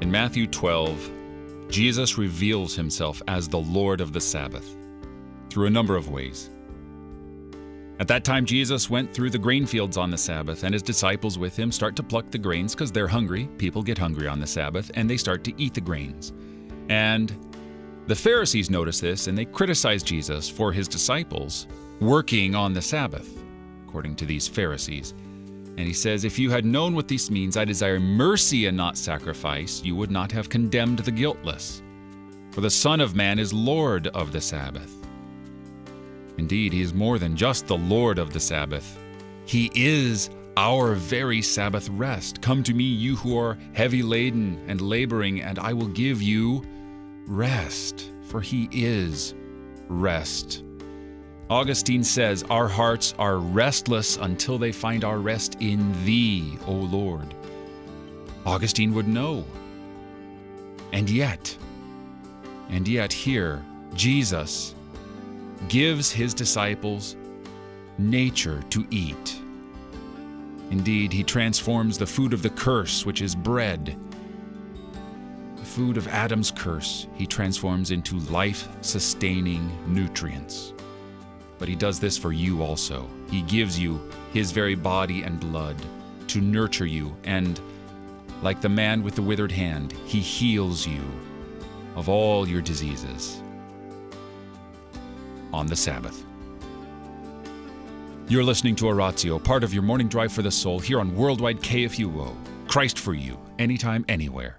In Matthew 12, Jesus reveals himself as the Lord of the Sabbath through a number of ways. At that time, Jesus went through the grain fields on the Sabbath, and his disciples with him start to pluck the grains because they're hungry. People get hungry on the Sabbath, and they start to eat the grains. And the Pharisees notice this, and they criticize Jesus for his disciples working on the Sabbath, according to these Pharisees. And he says, If you had known what this means, I desire mercy and not sacrifice, you would not have condemned the guiltless. For the Son of Man is Lord of the Sabbath. Indeed, he is more than just the Lord of the Sabbath. He is our very Sabbath rest. Come to me, you who are heavy laden and laboring, and I will give you rest, for he is rest. Augustine says, Our hearts are restless until they find our rest in Thee, O Lord. Augustine would know. And yet, and yet, here, Jesus gives his disciples nature to eat. Indeed, he transforms the food of the curse, which is bread, the food of Adam's curse, he transforms into life sustaining nutrients. But he does this for you also. He gives you his very body and blood to nurture you, and like the man with the withered hand, he heals you of all your diseases on the Sabbath. You're listening to Oratio, part of your morning drive for the soul here on Worldwide KFUO. Christ for you, anytime, anywhere.